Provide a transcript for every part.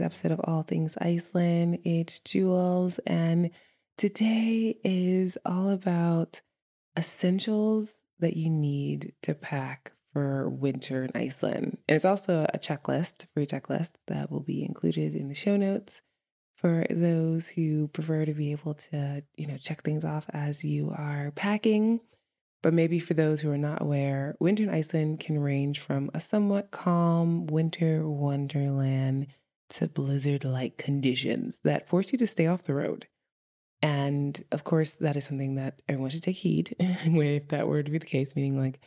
this episode of All Things Iceland. It's Jewells, and today is all about essentials that you need to pack for winter in Iceland. And it's also a checklist, free checklist that will be included in the show notes for those who prefer to be able to, you know, check things off as you are packing. But maybe for those who are not aware, winter in Iceland can range from a somewhat calm winter wonderland to blizzard like conditions that force you to stay off the road. And of course, that is something that everyone should take heed if that were to be the case, meaning like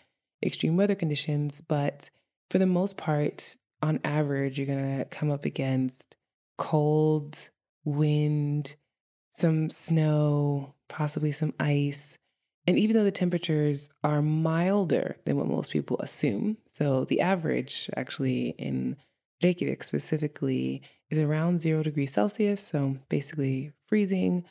extreme weather conditions. But for the most part, on average, you're going to come up against cold, wind, some snow, possibly some ice. And even though the temperatures are milder than what most people assume, so the average actually in Reykjavik specifically is around zero degrees Celsius, so basically freezing.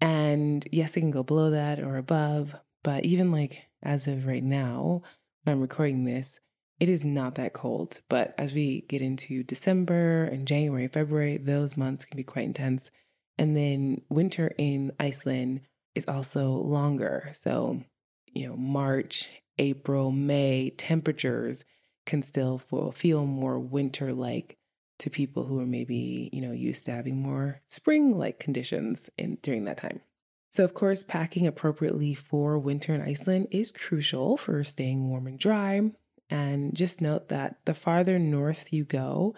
And yes, it can go below that or above, but even like as of right now, when I'm recording this, it is not that cold. But as we get into December and January, February, those months can be quite intense. And then winter in Iceland is also longer. So, you know, March, April, May, temperatures can still feel more winter like to people who are maybe, you know, used to having more spring like conditions in during that time. So, of course, packing appropriately for winter in Iceland is crucial for staying warm and dry. And just note that the farther north you go,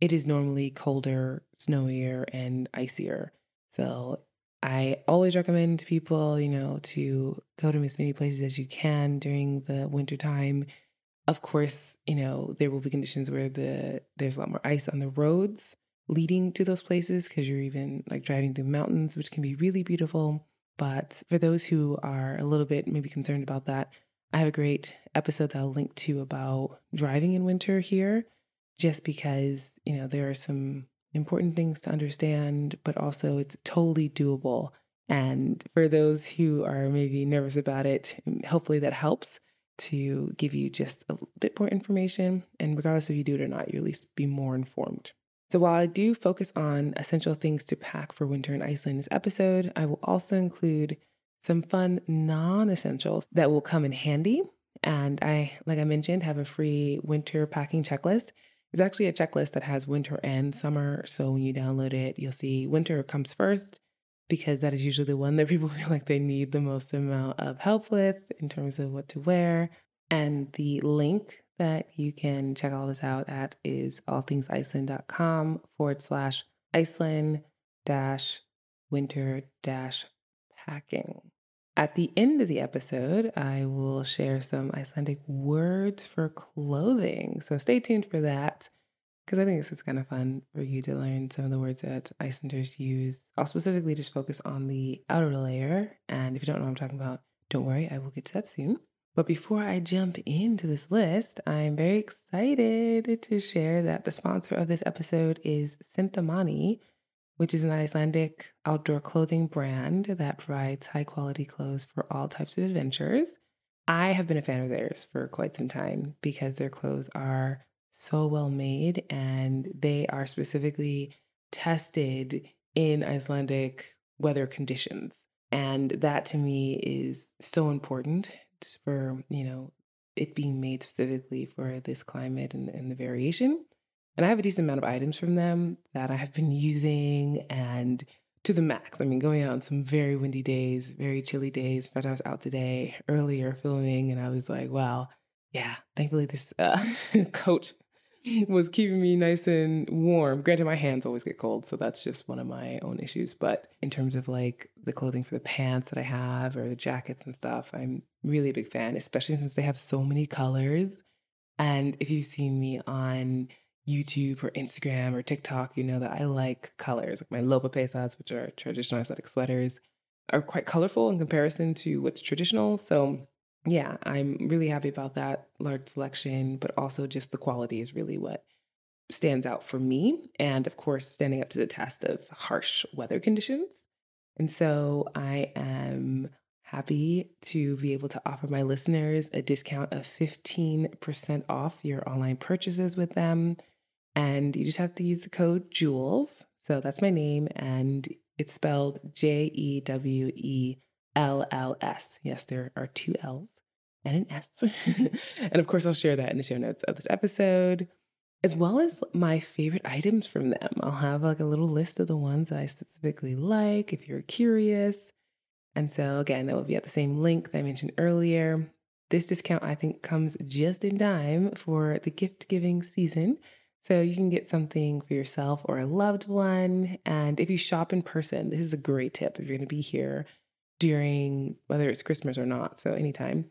it is normally colder, snowier, and icier. So, I always recommend to people, you know, to go to as many places as you can during the winter time. Of course, you know, there will be conditions where the there's a lot more ice on the roads leading to those places because you're even like driving through mountains, which can be really beautiful. But for those who are a little bit maybe concerned about that, I have a great episode that I'll link to about driving in winter here, just because, you know, there are some important things to understand, but also it's totally doable. And for those who are maybe nervous about it, hopefully that helps to give you just a bit more information. And regardless if you do it or not, you at least be more informed. So while I do focus on essential things to pack for winter in Iceland this episode, I will also include some fun non-essentials that will come in handy. And I, like I mentioned, have a free winter packing checklist. It's actually a checklist that has winter and summer. So when you download it, you'll see winter comes first because that is usually the one that people feel like they need the most amount of help with in terms of what to wear. And the link that you can check all this out at is allthingsiceland.com forward slash Iceland dash winter dash packing. At the end of the episode, I will share some Icelandic words for clothing. So stay tuned for that because I think this is kind of fun for you to learn some of the words that Icelanders use. I'll specifically just focus on the outer layer. And if you don't know what I'm talking about, don't worry, I will get to that soon. But before I jump into this list, I'm very excited to share that the sponsor of this episode is Cintamani, which is an Icelandic outdoor clothing brand that provides high quality clothes for all types of adventures. I have been a fan of theirs for quite some time because their clothes are so well made and they are specifically tested in Icelandic weather conditions. And that to me is so important for, you know, it being made specifically for this climate and, and the variation. And I have a decent amount of items from them that I have been using and to the max. I mean, going out on some very windy days, very chilly days. In fact, I was out today earlier filming and I was like, wow, yeah, thankfully this uh, coat was keeping me nice and warm. Granted, my hands always get cold, so that's just one of my own issues. But in terms of like the clothing for the pants that I have or the jackets and stuff, I'm really a big fan, especially since they have so many colors. And if you've seen me on YouTube or Instagram or TikTok, you know that I like colors. Like my lopapeysas, which are traditional aesthetic sweaters, are quite colorful in comparison to what's traditional. So yeah, I'm really happy about that large selection, but also just the quality is really what stands out for me. And of course, standing up to the test of harsh weather conditions. And so I am happy to be able to offer my listeners a discount of 15% off your online purchases with them. And you just have to use the code JEWELLS. So that's my name, and it's spelled J E W E L L S. Yes, there are two L's and an S. and of course, I'll share that in the show notes of this episode, as well as my favorite items from them. I'll have like a little list of the ones that I specifically like if you're curious. And so, again, that will be at the same link that I mentioned earlier. This discount, I think, comes just in time for the gift giving season. So you can get something for yourself or a loved one. And if you shop in person, this is a great tip if you're going to be here during whether it's Christmas or not. So anytime.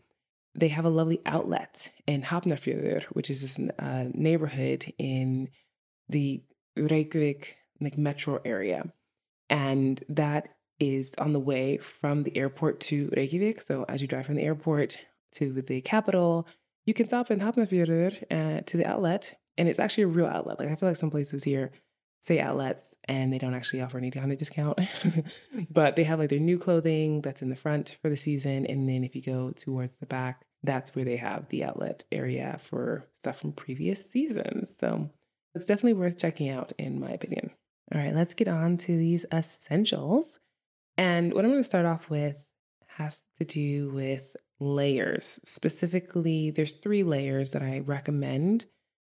They have a lovely outlet in Hafnarfjörður, which is this uh, neighborhood in the Reykjavik like metro area. And that is on the way from the airport to Reykjavik. So as you drive from the airport to the capital, you can stop in Hafnarfjörður uh, to the outlet and it's actually a real outlet. Like I feel like some places here say outlets and they don't actually offer any kind of discount, but they have like their new clothing that's in the front for the season, and then if you go towards the back, that's where they have the outlet area for stuff from previous seasons. So it's definitely worth checking out, in my opinion. All right, let's get on to these essentials. And what I'm going to start off with have to do with layers. Specifically, there's three layers that I recommend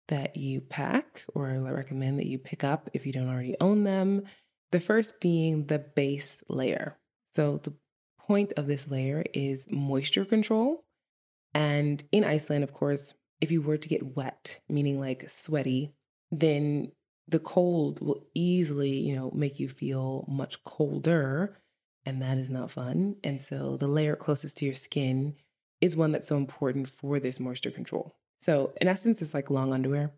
that you pack or I recommend that you pick up if you don't already own them. The first being the base layer. So, the point of this layer is moisture control. And in Iceland, of course, if you were to get wet, meaning like sweaty, then the cold will easily, you know, make you feel much colder. And that is not fun. And so the layer closest to your skin is one that's so important for this moisture control. So, in essence, it's like long underwear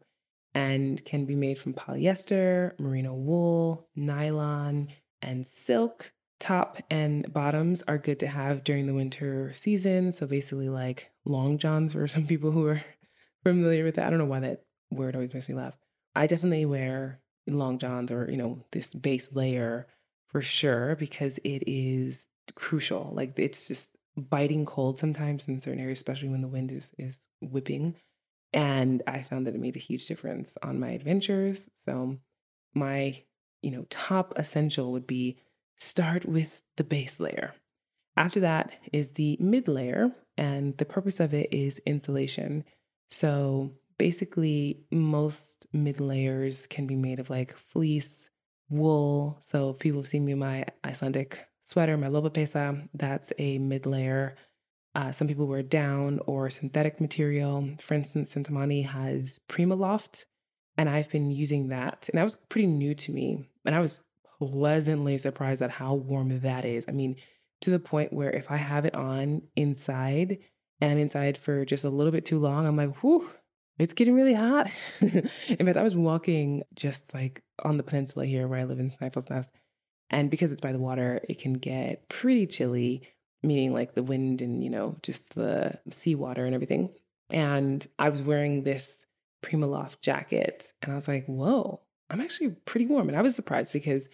and can be made from polyester, merino wool, nylon, and silk. Top and bottoms are good to have during the winter season. So, basically, like long johns for some people who are familiar with that. I don't know why that word always makes me laugh. I definitely wear long johns or, you know, this base layer for sure because it is crucial. Like, it's just biting cold sometimes in certain areas, especially when the wind is, is whipping. And I found that it made a huge difference on my adventures. So my, you know, top essential would be start with the base layer. After that is the mid layer, and the purpose of it is insulation. So basically, most mid layers can be made of like fleece, wool. So if people have seen me my Icelandic sweater, my lopapeysa, that's a mid layer. Uh, some people wear down or synthetic material. For instance, Cintamani has Primaloft, and I've been using that. And that was pretty new to me. And I was pleasantly surprised at how warm that is. I mean, to the point where if I have it on inside and I'm inside for just a little bit too long, I'm like, whew, it's getting really hot. in fact, I was walking just like on the peninsula here where I live in Snæfellsnes. And because it's by the water, it can get pretty chilly meaning like the wind and, you know, just the seawater and everything. And I was wearing this Primaloft jacket and I was like, whoa, I'm actually pretty warm. And I was surprised because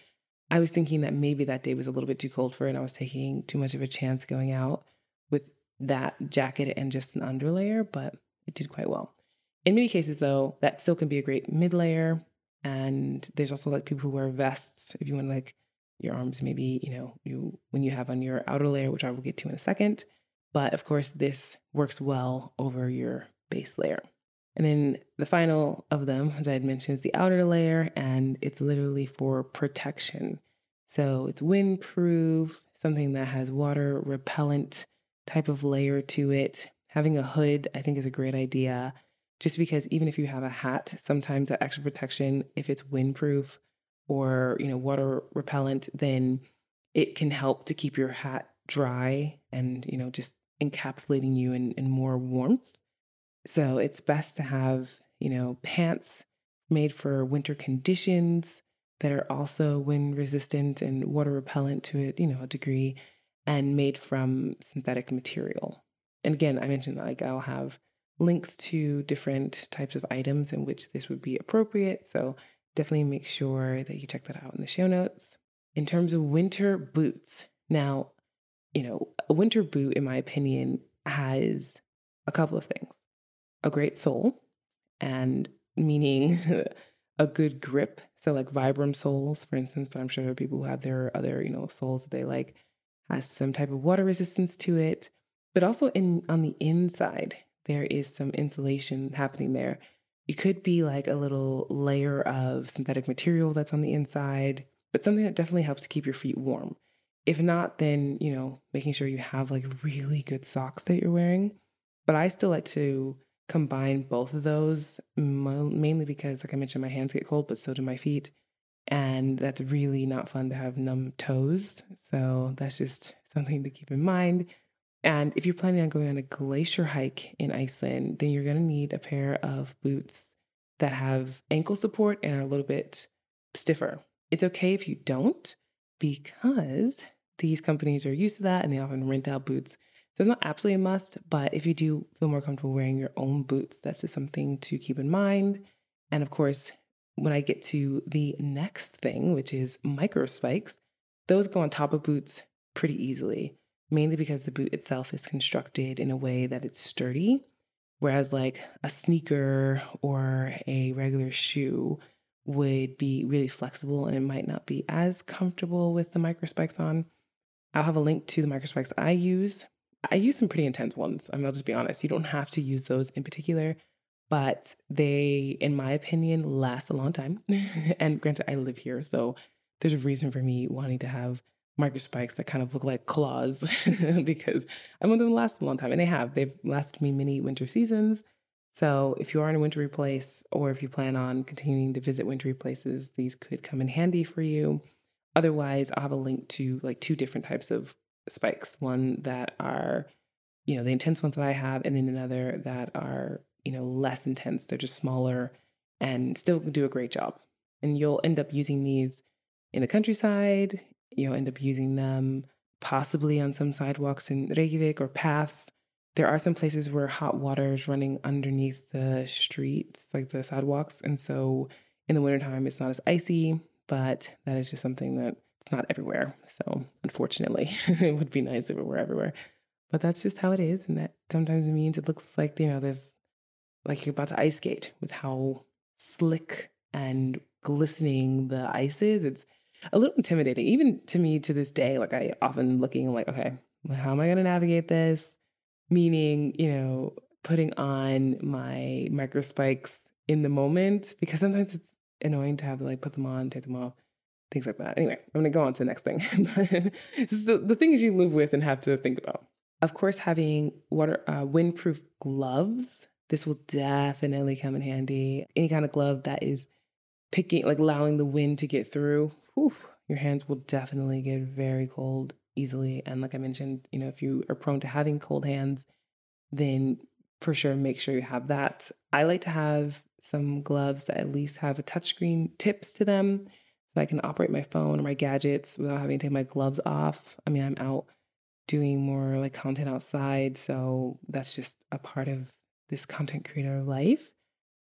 I was thinking that maybe that day was a little bit too cold for it and I was taking too much of a chance going out with that jacket and just an underlayer, but it did quite well. In many cases, though, that still can be a great mid layer. And there's also like people who wear vests if you want to like your arms maybe you know you when you have on your outer layer which i will get to in a second. But of course this works well over your base layer. And then the final of them as i had mentioned is the outer layer and it's literally for protection. So it's windproof something that has water repellent type of layer to it. Having a hood i think is a great idea just because even if you have a hat sometimes that extra protection if it's windproof or you know water repellent then it can help to keep your hat dry and you know just encapsulating you in, in more warmth. So it's best to have you know pants made for winter conditions that are also wind resistant and water repellent to it you know a degree and made from synthetic material. And again i mentioned like i'll have links to different types of items in which this would be appropriate. So definitely make sure that you check that out in the show notes. In terms of winter boots, now, you know, a winter boot, in my opinion, has a couple of things a great sole, and meaning a good grip. So like Vibram soles, for instance, but I'm sure there are people who have their other, you know, soles that they like has some type of water resistance to it. But also in on the inside, there is some insulation happening there. It could be like a little layer of synthetic material that's on the inside, but something that definitely helps to keep your feet warm. If not, then, you know, making sure you have like really good socks that you're wearing. But I still like to combine both of those, mainly because, like I mentioned, my hands get cold, but so do my feet. And that's really not fun to have numb toes. So that's just something to keep in mind. And if you're planning on going on a glacier hike in Iceland, then you're going to need a pair of boots that have ankle support and are a little bit stiffer. It's okay if you don't, because these companies are used to that and they often rent out boots so it's not absolutely a must, but if you do feel more comfortable wearing your own boots, that's just something to keep in mind. And of course, when I get to the next thing, which is micro spikes, those go on top of boots pretty easily, mainly because the boot itself is constructed in a way that it's sturdy. Whereas, like a sneaker or a regular shoe would be really flexible and it might not be as comfortable with the micro spikes on. I'll have a link to the micro spikes I use I use some pretty intense ones. I mean, I'll just be honest. You don't have to use those in particular, but they, in my opinion, last a long time. and granted, I live here, so there's a reason for me wanting to have micro spikes that kind of look like claws because I want them to last a long time. And they have. They've lasted me many winter seasons. So if you are in a wintry place or if you plan on continuing to visit wintry places, these could come in handy for you. Otherwise, I'll have a link to like two different types of spikes one that are you know the intense ones that i have and then another that are you know less intense they're just smaller and still do a great job and you'll end up using these in the countryside you'll end up using them possibly on some sidewalks in reykjavik or paths there are some places where hot water is running underneath the streets like the sidewalks and so in the wintertime it's not as icy but that is just something that it's not everywhere. So unfortunately, it would be nice if it were everywhere. But that's just how it is. And that sometimes means it looks like, you know, there's like you're about to ice skate with how slick and glistening the ice is. It's a little intimidating, even to me to this day. Like I often looking like, okay, how am I going to navigate this? Meaning, you know, putting on my micro spikes in the moment because sometimes it's annoying to have to like put them on, take them off things like that. Anyway, I'm going to go on to the next thing. so the things you live with and have to think about. Of course, having water uh, windproof gloves. This will definitely come in handy. Any kind of glove that is picking, like allowing the wind to get through. Whew, your hands will definitely get very cold easily. And like I mentioned, you know, if you are prone to having cold hands, then for sure make sure you have that. I like to have some gloves that at least have a touchscreen tips to them so I can operate my phone or my gadgets without having to take my gloves off. I mean, I'm out doing more like content outside, so that's just a part of this content creator life.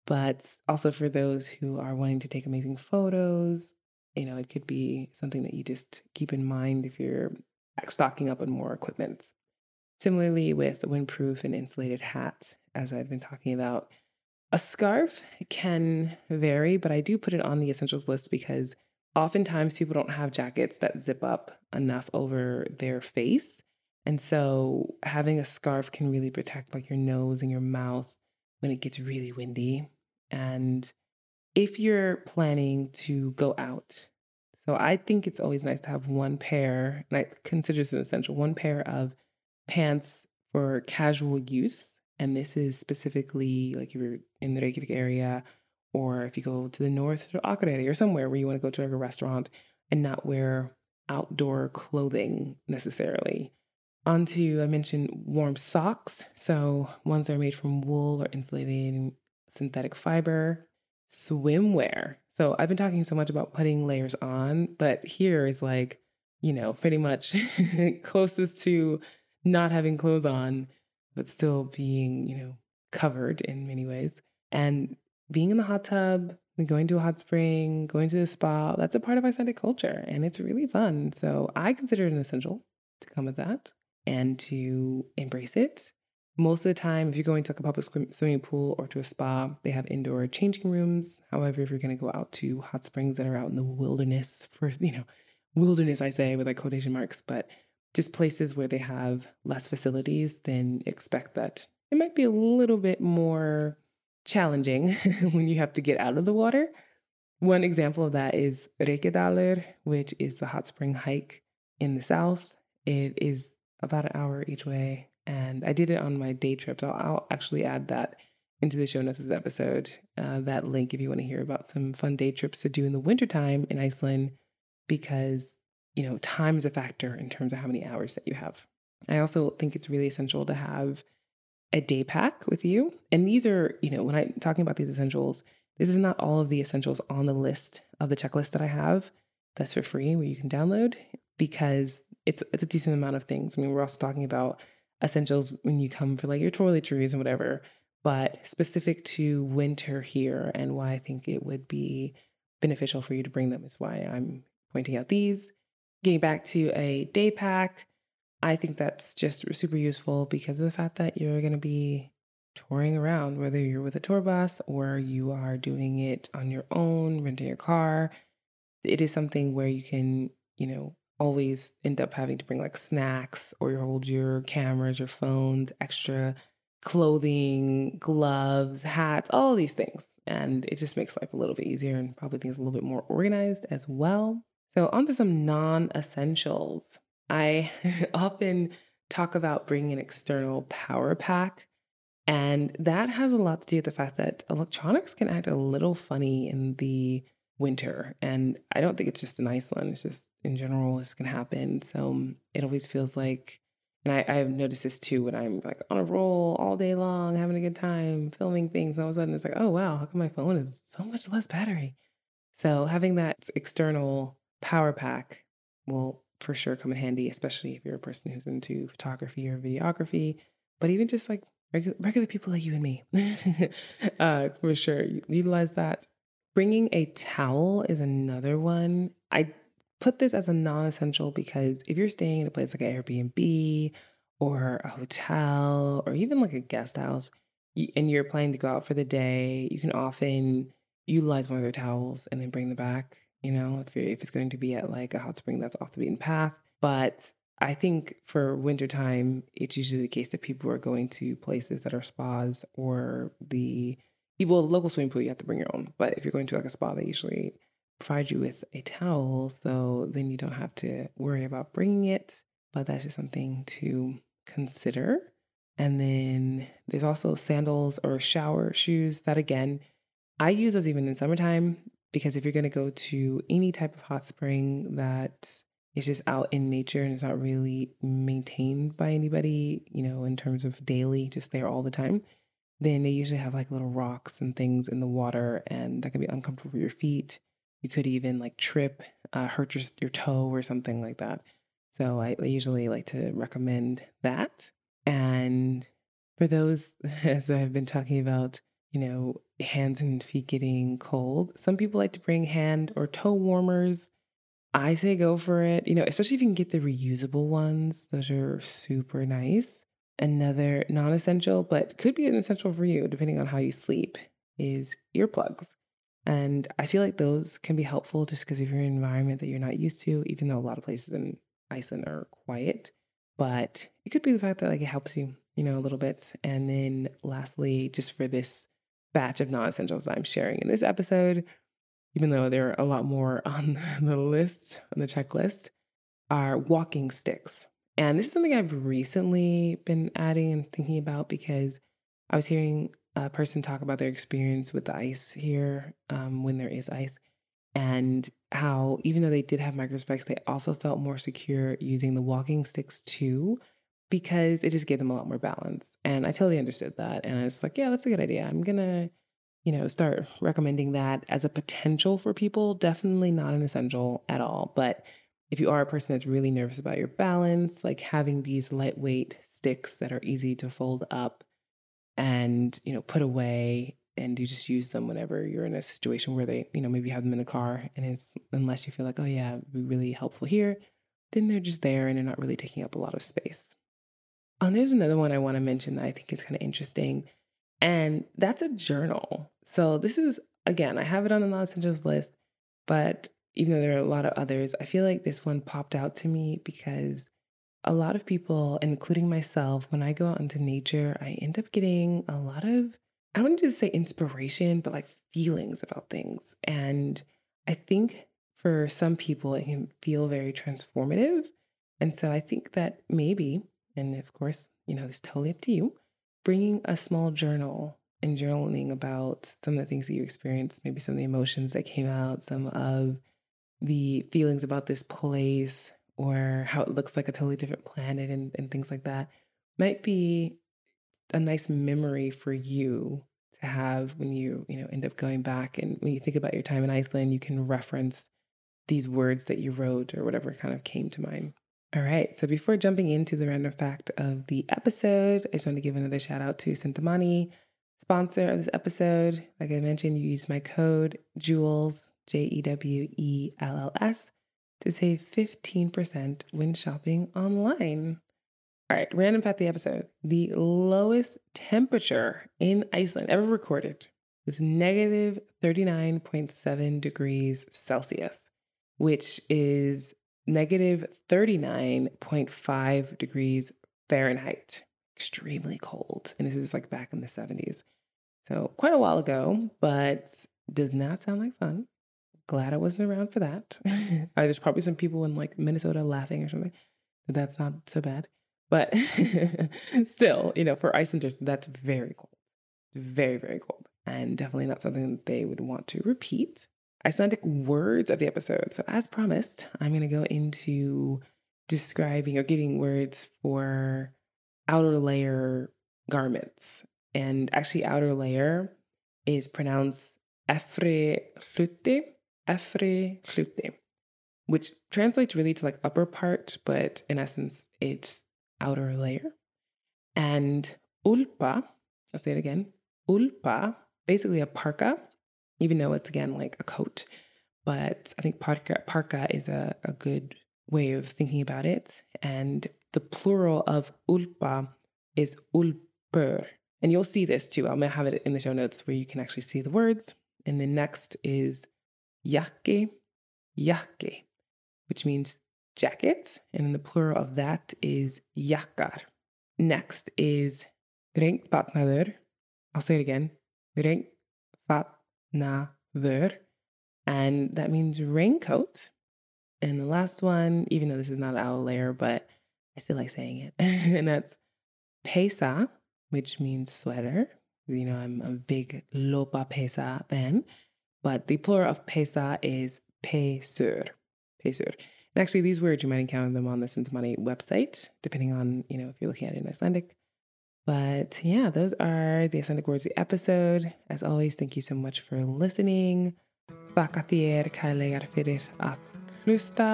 But also for those who are wanting to take amazing photos, you know, it could be something that you just keep in mind if you're stocking up on more equipment. Similarly, with windproof and insulated hat, as I've been talking about, a scarf can vary, but I do put it on the essentials list because oftentimes people don't have jackets that zip up enough over their face. And so having a scarf can really protect like your nose and your mouth when it gets really windy. And if you're planning to go out, so I think it's always nice to have one pair, and I consider this an essential, one pair of pants for casual use. And this is specifically like if you're in the Reykjavik area or if you go to the north to Akureyri or somewhere where you want to go to like a restaurant and not wear outdoor clothing necessarily. Onto, I mentioned warm socks. So ones that are made from wool or insulated synthetic fiber. Swimwear. So I've been talking so much about putting layers on, but here is like, you know, pretty much closest to not having clothes on, but still being, you know, covered in many ways. And being in the hot tub, going to a hot spring, going to the spa, that's a part of Icelandic culture and it's really fun. So I consider it an essential to come with that and to embrace it. Most of the time, if you're going to like a public swimming pool or to a spa, they have indoor changing rooms. However, if you're going to go out to hot springs that are out in the wilderness, for you know, wilderness, I say with like quotation marks, but just places where they have less facilities, then expect that it might be a little bit more challenging when you have to get out of the water. One example of that is Reykjadalur, which is the hot spring hike in the south. It is about an hour each way. And I did it on my day trip. So I'll actually add that into the show notes of this episode. Uh, that link if you want to hear about some fun day trips to do in the wintertime in Iceland, because, you know, time is a factor in terms of how many hours that you have. I also think it's really essential to have a day pack with you. And these are, you know, when I'm talking about these essentials, this is not all of the essentials on the list of the checklist that I have that's for free where you can download because it's it's a decent amount of things. I mean, we're also talking about essentials when you come for like your toiletries and whatever, but specific to winter here and why I think it would be beneficial for you to bring them is why I'm pointing out these. Getting back to a day pack, I think that's just super useful because of the fact that you're going to be touring around, whether you're with a tour bus or you are doing it on your own, renting a car. It is something where you can, you know, always end up having to bring like snacks or you hold your cameras, your phones, extra clothing, gloves, hats, all these things. And it just makes life a little bit easier and probably things a little bit more organized as well. So, on to some non essentials. I often talk about bringing an external power pack. And that has a lot to do with the fact that electronics can act a little funny in the winter. And I don't think it's just in Iceland, it's just in general, this can happen. So um, it always feels like, and I, I've noticed this too when I'm like on a roll all day long, having a good time, filming things. All of a sudden it's like, oh, wow, how come my phone is so much less battery? So having that external power pack will for sure come in handy, especially if you're a person who's into photography or videography, but even just like regular, regular people like you and me, uh, for sure, utilize that Bringing a towel is another one. I put this as a non essential because if you're staying in a place like an Airbnb or a hotel or even like a guest house and you're planning to go out for the day, you can often utilize one of their towels and then bring them back, you know, if, if it's going to be at like a hot spring that's off the beaten path. But I think for wintertime, it's usually the case that people are going to places that are spas or the well, local swimming pool, you have to bring your own. But if you're going to like a spa, they usually provide you with a towel. So then you don't have to worry about bringing it. But that's just something to consider. And then there's also sandals or shower shoes that, again, I use those even in summertime because if you're going to go to any type of hot spring that is just out in nature and it's not really maintained by anybody, you know, in terms of daily, just there all the time, then they usually have like little rocks and things in the water, and that can be uncomfortable for your feet. You could even like trip, uh, hurt your, your toe or something like that. So I, I usually like to recommend that. And for those, as I've been talking about, you know, hands and feet getting cold, some people like to bring hand or toe warmers. I say go for it, you know, especially if you can get the reusable ones. Those are super nice. Another non essential, but could be an essential for you, depending on how you sleep, is earplugs. And I feel like those can be helpful just because if you're in an environment that you're not used to, even though a lot of places in Iceland are quiet, but it could be the fact that like it helps you, you know, a little bit. And then lastly, just for this batch of non essentials I'm sharing in this episode, even though there are a lot more on the list, on the checklist, are walking sticks. And this is something I've recently been adding and thinking about because I was hearing a person talk about their experience with the ice here um, when there is ice, and how even though they did have micro spikes, they also felt more secure using the walking sticks too, because it just gave them a lot more balance. And I totally understood that. And I was like, yeah, that's a good idea. I'm going to, you know, start recommending that as a potential for people. Definitely not an essential at all. But if you are a person that's really nervous about your balance, like having these lightweight sticks that are easy to fold up and, you know, put away and you just use them whenever you're in a situation where they, you know, maybe you have them in a car and it's unless you feel like, oh yeah, be really helpful here, then they're just there and they're not really taking up a lot of space. And there's another one I want to mention that I think is kind of interesting. And that's a journal. So this is, again, I have it on the non essentials list, but even though there are a lot of others, I feel like this one popped out to me because a lot of people, including myself, when I go out into nature, I end up getting a lot of, I wouldn't just say inspiration, but like feelings about things. And I think for some people, it can feel very transformative. And so I think that maybe, and of course, you know, it's totally up to you, bringing a small journal and journaling about some of the things that you experienced, maybe some of the emotions that came out, some of the feelings about this place, or how it looks like a totally different planet and, and things like that might be a nice memory for you to have when you you know end up going back and when you think about your time in Iceland you can reference these words that you wrote or whatever kind of came to mind. All right, so before jumping into the random fact of the episode, I just want to give another shout out to Cintamani, sponsor of this episode. Like I mentioned, you use my code JEWELLS, J E W E L L S, to save 15% when shopping online. All right, random fact of the episode. The lowest temperature in Iceland ever recorded was negative 39.7 degrees Celsius, which is negative 39.5 degrees Fahrenheit. Extremely cold. And this was like back in the 70s. So quite a while ago, but does not sound like fun glad I wasn't around for that. There's probably some people in like Minnesota laughing or something, but that's not so bad. But still, you know, for Icelanders, that's very cold, very, very cold, and definitely not something that they would want to repeat. Icelandic words of the episode. So, as promised, I'm going to go into describing or giving words for outer layer garments. And actually, outer layer is pronounced efri hluti, efri hluti, which translates really to like upper part, but in essence, it's outer layer. And ulpa, I'll say it again, ulpa, basically a parka, even though it's again like a coat. But I think parka, parka is a, a good way of thinking about it. And the plural of ulpa is ulpur. And you'll see this too. I'm going to have it in the show notes where you can actually see the words. And the next is Jakki, jakki, which means jackets, And the plural of that is jakkar. Next is regnfatnaður. I'll say it again. Regnfatnaður. And that means raincoat. And the last one, even though this is not our layer, but I still like saying it. and that's peysa, which means sweater. You know, I'm a big Lopapeysa fan. But the plural of peysa is peysur. Peysur. And actually, these words, you might encounter them on the Cintamani website, depending on, you know, if you're looking at it in Icelandic. But yeah, those are the Icelandic words of the episode. As always, thank you so much for listening. Þakka þér kærlega fyrir að hlusta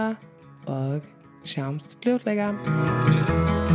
og sjáumst fljótlega.